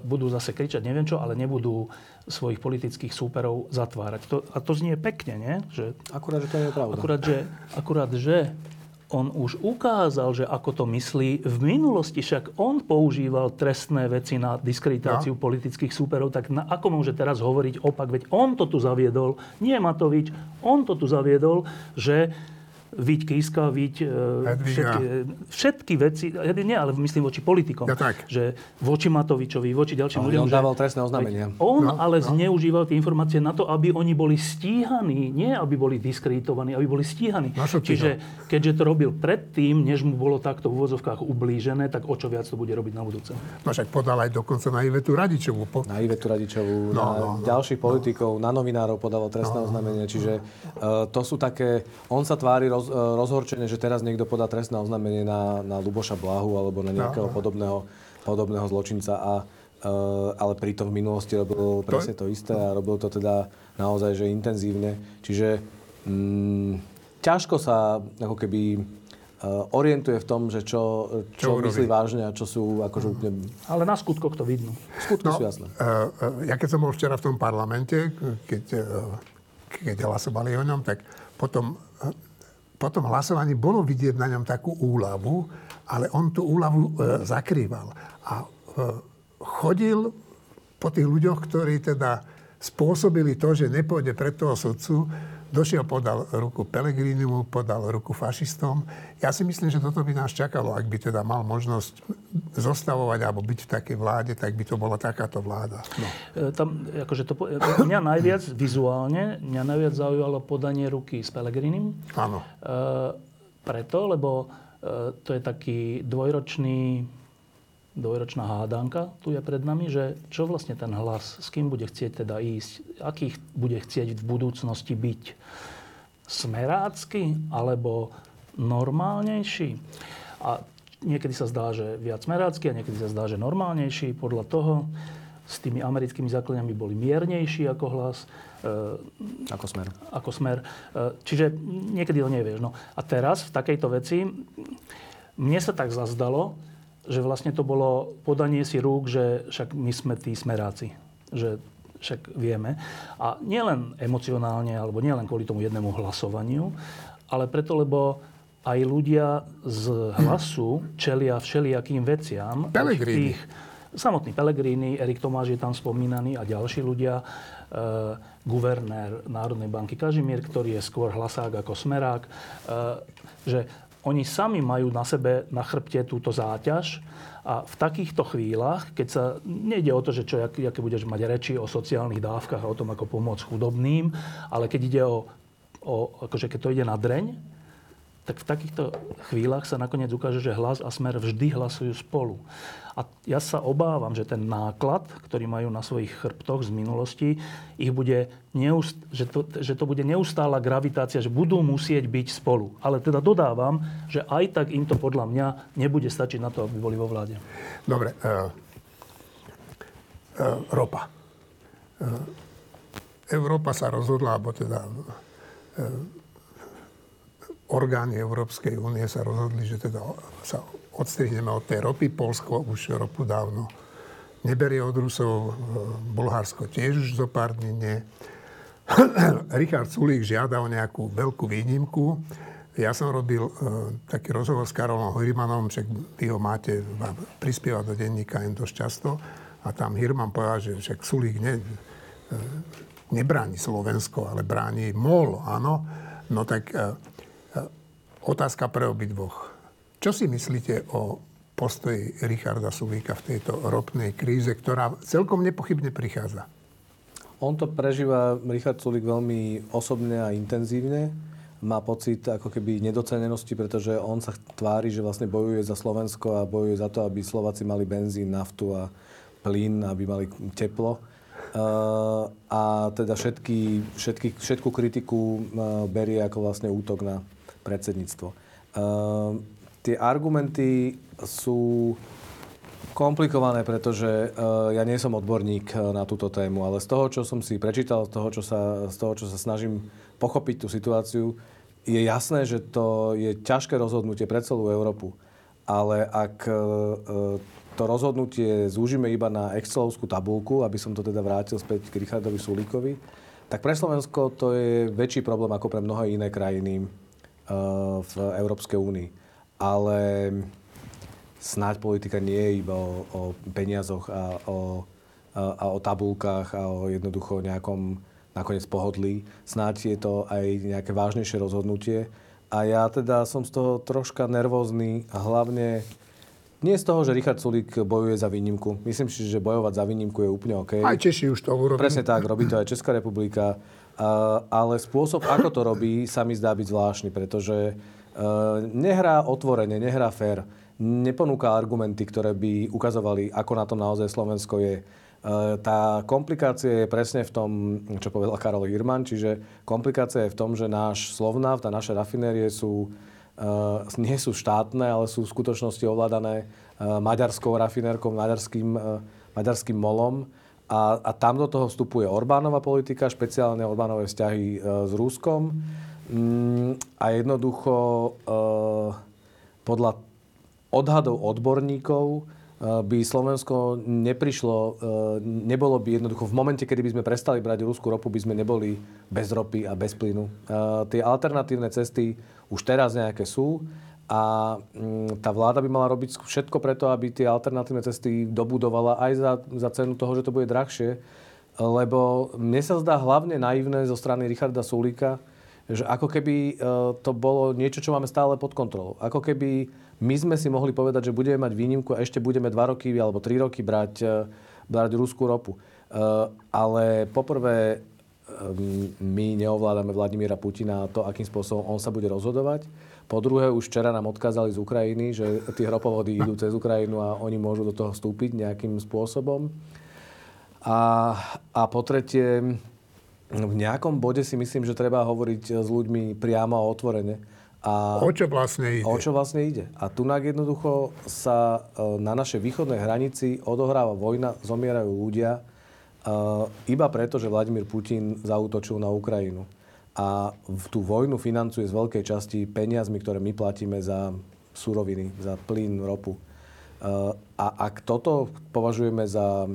budú zase kričať neviem čo, ale nebudú svojich politických súperov zatvárať. To, a to znie pekne, nie? Že, akurát, že to nie je pravda. Akurát, že, akurát, že on už ukázal, že ako to myslí. V minulosti však on používal trestné veci na diskreditáciu no. politických súperov, tak na, ako môže teraz hovoriť opak? Veď on to tu zaviedol, nie Matovič, on to tu zaviedol, že Viť Kiska, Viť e, všetky, všetky veci, nie, ale myslím voči politikom, ja, tak. že voči Matovičovi, voči ďalším no, ľuďom. On dával trestné oznámenia. On no, ale no. zneužíval tie informácie na to, aby oni boli stíhaní, nie aby boli diskreditovaní, aby boli stíhaní. No, Čiže keďže to robil predtým, než mu bolo takto v úvodzovkách ublížené, tak o čo viac to bude robiť na budúce. No však podal aj dokonca na Ivetu Radičovú. Po... Na Ivetu Radičovú, no, na no, no, ďalších no, politikov, na novinárov podával trestné no, oznámenie. Čiže uh, to sú také, on sa tvári roz, E, rozhorčené, že teraz niekto podá trestné oznámenie na, na Luboša Blahu alebo na nejakého no, no. podobného, podobného zločinca. A, uh, ale pritom v minulosti robil presne to isté a robil to teda naozaj že intenzívne. Čiže mm, ťažko sa ako keby uh, orientuje v tom, že čo, čo, čo myslí vážne a čo sú akože úplne... Ale na skutkoch to vidno. Skutky no, sú jasné. Ja keď som bol včera v tom parlamente, keď, keď hlasovali o ňom, tak potom po tom hlasovaní bolo vidieť na ňom takú úľavu, ale on tú úľavu e, zakrýval. A e, chodil po tých ľuďoch, ktorí teda spôsobili to, že nepôjde pred toho sudcu, Došiel, podal ruku Pelegrinimu, podal ruku fašistom. Ja si myslím, že toto by nás čakalo, ak by teda mal možnosť zostavovať alebo byť v takej vláde, tak by to bola takáto vláda. No. E, tam, akože to, mňa najviac vizuálne, mňa najviac zaujalo podanie ruky s Pelegrinim. Áno. E, preto, lebo e, to je taký dvojročný dvojročná hádanka tu je pred nami, že čo vlastne ten hlas, s kým bude chcieť teda ísť, akých bude chcieť v budúcnosti byť. Smerácky alebo normálnejší. A niekedy sa zdá, že viac smerácky a niekedy sa zdá, že normálnejší. Podľa toho s tými americkými základňami boli miernejší ako hlas. E, ako smer. Ako smer. E, čiže niekedy to nevieš. No. A teraz v takejto veci mne sa tak zazdalo, že vlastne to bolo podanie si rúk, že však my sme tí smeráci. Že však vieme. A nielen emocionálne, alebo nielen kvôli tomu jednému hlasovaniu, ale preto, lebo aj ľudia z hlasu čelia všelijakým veciam. Pelegrini. Tých, samotný Pelegrini, Erik Tomáš je tam spomínaný a ďalší ľudia. E, guvernér Národnej banky Kažimír, ktorý je skôr hlasák ako smerák. E, že oni sami majú na sebe, na chrbte túto záťaž a v takýchto chvíľach, keď sa nejde o to, že čo, aké budeš mať reči o sociálnych dávkach a o tom, ako pomôcť chudobným, ale keď ide o, o akože keď to ide na dreň, tak v takýchto chvíľach sa nakoniec ukáže, že hlas a smer vždy hlasujú spolu. A ja sa obávam, že ten náklad, ktorý majú na svojich chrbtoch z minulosti, ich bude neust- že, to, že to bude neustála gravitácia, že budú musieť byť spolu. Ale teda dodávam, že aj tak im to podľa mňa nebude stačiť na to, aby boli vo vláde. Dobre. Uh, uh, ropa. Uh, Európa sa rozhodla, alebo teda uh, orgány Európskej únie sa rozhodli, že teda sa odstrihneme od tej ropy. Polsko už ropu dávno neberie od Rusov, Bulharsko tiež už zo pár dní nie. Richard Sulík žiada o nejakú veľkú výnimku. Ja som robil uh, taký rozhovor s Karolom Hirmanom, však vy ho máte, prispieva do denníka jen dosť často. A tam Hirman povedal, že však Sulík ne, uh, nebráni Slovensko, ale bráni MOL, áno. No tak uh, Otázka pre obidvoch. Čo si myslíte o postoji Richarda Sulíka v tejto ropnej kríze, ktorá celkom nepochybne prichádza? On to prežíva, Richard Sulík, veľmi osobne a intenzívne. Má pocit ako keby nedocenenosti, pretože on sa tvári, že vlastne bojuje za Slovensko a bojuje za to, aby Slováci mali benzín, naftu a plyn, aby mali teplo. Uh, a teda všetky, všetky, všetku kritiku uh, berie ako vlastne útok na predsedníctvo. Uh, tie argumenty sú komplikované, pretože uh, ja nie som odborník uh, na túto tému, ale z toho, čo som si prečítal, z toho, čo sa, z toho, čo sa snažím pochopiť tú situáciu, je jasné, že to je ťažké rozhodnutie pre celú Európu. ale ak to rozhodnutie zúžime iba na Excelovskú tabulku, aby som to teda vrátil späť k Richardovi Sulíkovi, tak pre Slovensko to je väčší problém ako pre mnohé iné krajiny v Európskej únii. Ale snáď politika nie je iba o, o peniazoch a o, a, a o tabulkách a o jednoducho nejakom nakoniec pohodlí. Snáď je to aj nejaké vážnejšie rozhodnutie. A ja teda som z toho troška nervózny, hlavne nie z toho, že Richard Sulík bojuje za výnimku. Myslím si, že bojovať za výnimku je úplne OK. Aj Češi už to urobili. Presne tak, robí to aj Česká republika. Uh, ale spôsob, ako to robí, sa mi zdá byť zvláštny, pretože uh, nehrá otvorene, nehrá fér neponúka argumenty, ktoré by ukazovali, ako na tom naozaj Slovensko je. E, tá komplikácia je presne v tom, čo povedal Karol Hirman, čiže komplikácia je v tom, že náš Slovnaft a naše rafinérie sú, nie sú štátne, ale sú v skutočnosti ovládané maďarskou rafinérkou, maďarským, maďarským molom. A, a tam do toho vstupuje Orbánova politika, špeciálne Orbánové vzťahy s Ruskom. Mm, a jednoducho podľa odhadov odborníkov eh, by Slovensko neprišlo, eh, nebolo by jednoducho v momente, kedy by sme prestali brať ruskú ropu, by sme neboli bez ropy a bez plynu. Eh, tie alternatívne cesty už teraz nejaké sú a mm, tá vláda by mala robiť všetko preto, aby tie alternatívne cesty dobudovala aj za, za cenu toho, že to bude drahšie. Lebo mne sa zdá hlavne naivné zo strany Richarda Sulíka, že ako keby to bolo niečo, čo máme stále pod kontrolou. Ako keby my sme si mohli povedať, že budeme mať výnimku a ešte budeme 2 roky alebo 3 roky brať, e, brať ruskú ropu. E, ale poprvé, e, my neovládame Vladimíra Putina a to, akým spôsobom on sa bude rozhodovať. Po druhé, už včera nám odkázali z Ukrajiny, že tie ropovody idú cez Ukrajinu a oni môžu do toho vstúpiť nejakým spôsobom. A, a po tretie, v nejakom bode si myslím, že treba hovoriť s ľuďmi priamo a otvorene a o čo vlastne ide? O čo vlastne ide. A tu jednoducho sa e, na našej východnej hranici odohráva vojna, zomierajú ľudia e, iba preto, že Vladimír Putin zautočil na Ukrajinu. A tú vojnu financuje z veľkej časti peniazmi, ktoré my platíme za suroviny, za plyn, ropu. E, a ak toto považujeme za,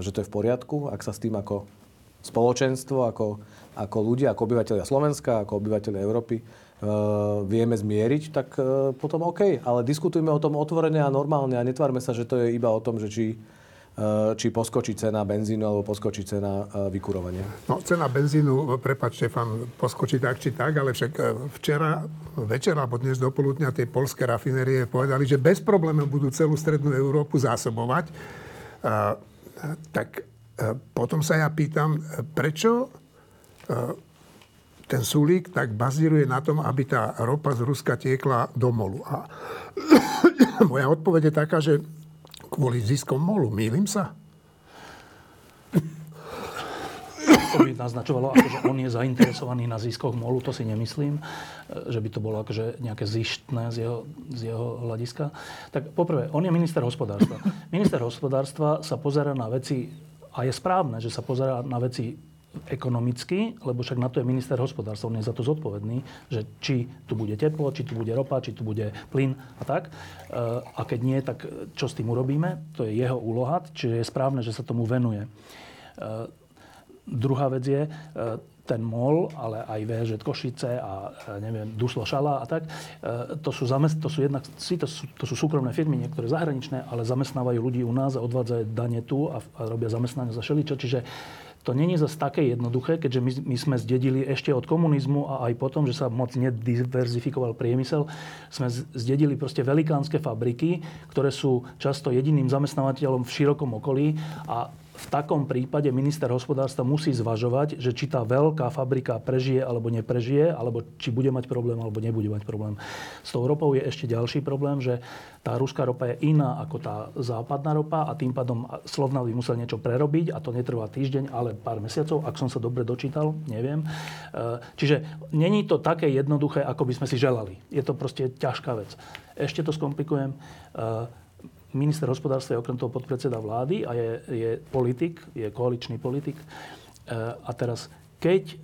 že to je v poriadku, ak sa s tým ako spoločenstvo, ako, ako ľudia, ako obyvateľia Slovenska, ako obyvateľia Európy uh, vieme zmieriť, tak potom OK. Ale diskutujme o tom otvorene a normálne a netvárme sa, že to je iba o tom, že či, či poskočí cena benzínu alebo poskočí cena uh, vykurovania. No, cena benzínu, prepač Štefan, poskočí tak či tak, ale však včera večer alebo dnes do poludnia tie polské rafinérie povedali, že bez problémov budú celú strednú Európu zásobovať. Tak potom sa ja pýtam, prečo ten Sulík tak bazíruje na tom, aby tá ropa z Ruska tiekla do molu. A moja odpoveď je taká, že kvôli ziskom molu. Mýlim sa? to by naznačovalo, že on je zainteresovaný na ziskoch MOLu, to si nemyslím, že by to bolo akože nejaké zištné z jeho, z jeho hľadiska. Tak poprvé, on je minister hospodárstva. Minister hospodárstva sa pozera na veci, a je správne, že sa pozera na veci ekonomicky, lebo však na to je minister hospodárstva, on je za to zodpovedný, že či tu bude teplo, či tu bude ropa, či tu bude plyn a tak. Eh, a keď nie, tak čo s tým urobíme? To je jeho úloha, čiže je správne, že sa tomu venuje. Eh, druhá vec je, eh, ten MOL, ale aj VŽ Košice a neviem, Duslo Šala a tak, to sú, zamest- to sú jednak, to sú, to sú súkromné firmy, niektoré zahraničné, ale zamestnávajú ľudí u nás a odvádzajú dane tu a, a robia zamestnanie za šeličo. Čiže to není zase také jednoduché, keďže my, my sme zdedili ešte od komunizmu a aj potom, že sa moc nediverzifikoval priemysel, sme zdedili proste velikánske fabriky, ktoré sú často jediným zamestnávateľom v širokom okolí a v takom prípade minister hospodárstva musí zvažovať, že či tá veľká fabrika prežije alebo neprežije, alebo či bude mať problém alebo nebude mať problém. S tou ropou je ešte ďalší problém, že tá ruská ropa je iná ako tá západná ropa a tým pádom Slovna by musel niečo prerobiť a to netrvá týždeň, ale pár mesiacov, ak som sa dobre dočítal, neviem. E, čiže není to také jednoduché, ako by sme si želali. Je to proste ťažká vec. Ešte to skomplikujem e, minister hospodárstva je okrem toho podpredseda vlády a je, je politik, je koaličný politik. E, a teraz, keď e,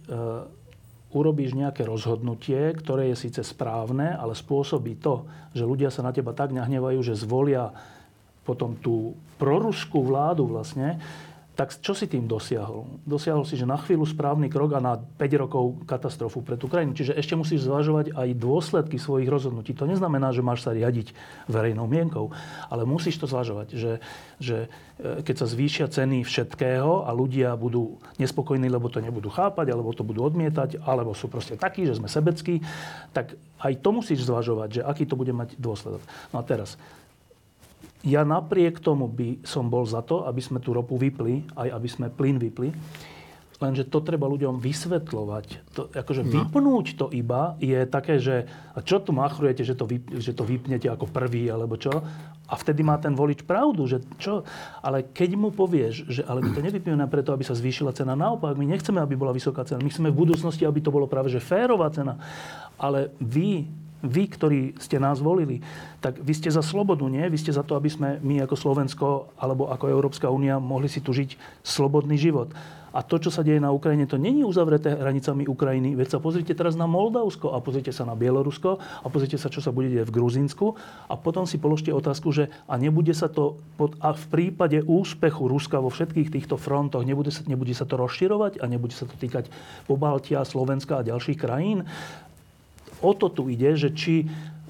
urobíš nejaké rozhodnutie, ktoré je síce správne, ale spôsobí to, že ľudia sa na teba tak nahnevajú, že zvolia potom tú proruskú vládu vlastne, tak čo si tým dosiahol? Dosiahol si, že na chvíľu správny krok a na 5 rokov katastrofu pre tú krajinu. Čiže ešte musíš zvažovať aj dôsledky svojich rozhodnutí. To neznamená, že máš sa riadiť verejnou mienkou, ale musíš to zvažovať, že, že e, keď sa zvýšia ceny všetkého a ľudia budú nespokojní, lebo to nebudú chápať, alebo to budú odmietať, alebo sú proste takí, že sme sebeckí, tak aj to musíš zvažovať, že aký to bude mať dôsledok. No a teraz, ja napriek tomu by som bol za to, aby sme tú ropu vypli, aj aby sme plyn vypli. Lenže to treba ľuďom vysvetľovať. To, akože no. vypnúť to iba je také, že a čo tu machrujete, že to, vyp, že to vypnete ako prvý, alebo čo? A vtedy má ten volič pravdu, že čo? Ale keď mu povieš, že ale my to nevypneme preto, aby sa zvýšila cena, naopak, my nechceme, aby bola vysoká cena. My chceme v budúcnosti, aby to bolo práve že férová cena. Ale vy vy, ktorí ste nás volili, tak vy ste za slobodu, nie? Vy ste za to, aby sme my ako Slovensko alebo ako Európska únia mohli si tu žiť slobodný život. A to, čo sa deje na Ukrajine, to není uzavreté hranicami Ukrajiny. Veď sa pozrite teraz na Moldavsko a pozrite sa na Bielorusko a pozrite sa, čo sa bude deť v Gruzínsku a potom si položte otázku, že a nebude sa to, pod, a v prípade úspechu Ruska vo všetkých týchto frontoch, nebude sa, nebude sa to rozširovať a nebude sa to týkať Pobaltia, Slovenska a ďalších krajín o to tu ide, že či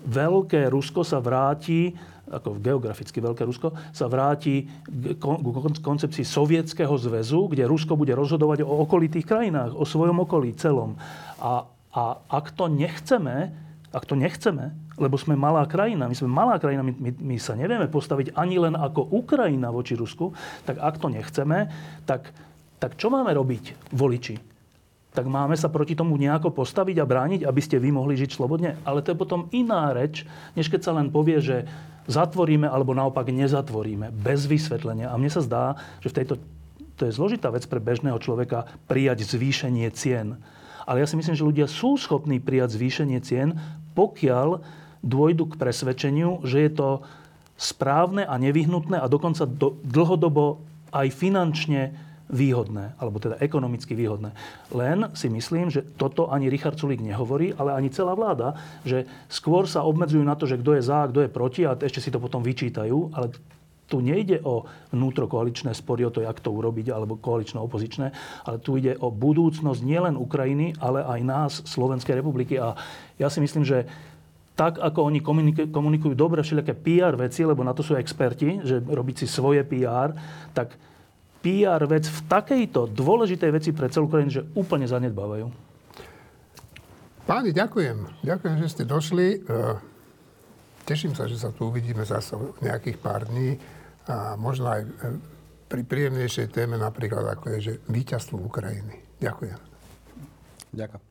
veľké Rusko sa vráti, ako geograficky veľké Rusko, sa vráti k koncepcii Sovietskeho zväzu, kde Rusko bude rozhodovať o okolitých krajinách, o svojom okolí celom. A, a ak to nechceme, ak to nechceme, lebo sme malá krajina, my sme malá krajina, my, my, my sa nevieme postaviť ani len ako Ukrajina voči Rusku, tak ak to nechceme, tak, tak čo máme robiť voliči? Tak máme sa proti tomu nejako postaviť a brániť, aby ste vy mohli žiť slobodne. Ale to je potom iná reč, než keď sa len povie, že zatvoríme alebo naopak nezatvoríme, bez vysvetlenia. A mne sa zdá, že v tejto, to je zložitá vec pre bežného človeka prijať zvýšenie cien. Ale ja si myslím, že ľudia sú schopní prijať zvýšenie cien, pokiaľ dôjdu k presvedčeniu, že je to správne a nevyhnutné a dokonca do, dlhodobo aj finančne výhodné, alebo teda ekonomicky výhodné. Len si myslím, že toto ani Richard Sulík nehovorí, ale ani celá vláda, že skôr sa obmedzujú na to, že kto je za, kto je proti a ešte si to potom vyčítajú, ale tu nejde o vnútrokoaličné spory, o to, jak to urobiť, alebo koalično-opozičné, ale tu ide o budúcnosť nielen Ukrajiny, ale aj nás, Slovenskej republiky. A ja si myslím, že tak, ako oni komunikujú dobre všelijaké PR veci, lebo na to sú experti, že robiť si svoje PR, tak PR vec v takejto dôležitej veci pre celú krajinu, že úplne zanedbávajú. Páni, ďakujem. Ďakujem, že ste došli. E, teším sa, že sa tu uvidíme zase nejakých pár dní a možno aj e, pri príjemnejšej téme napríklad ako je, že víťazstvo Ukrajiny. Ďakujem. Ďakujem.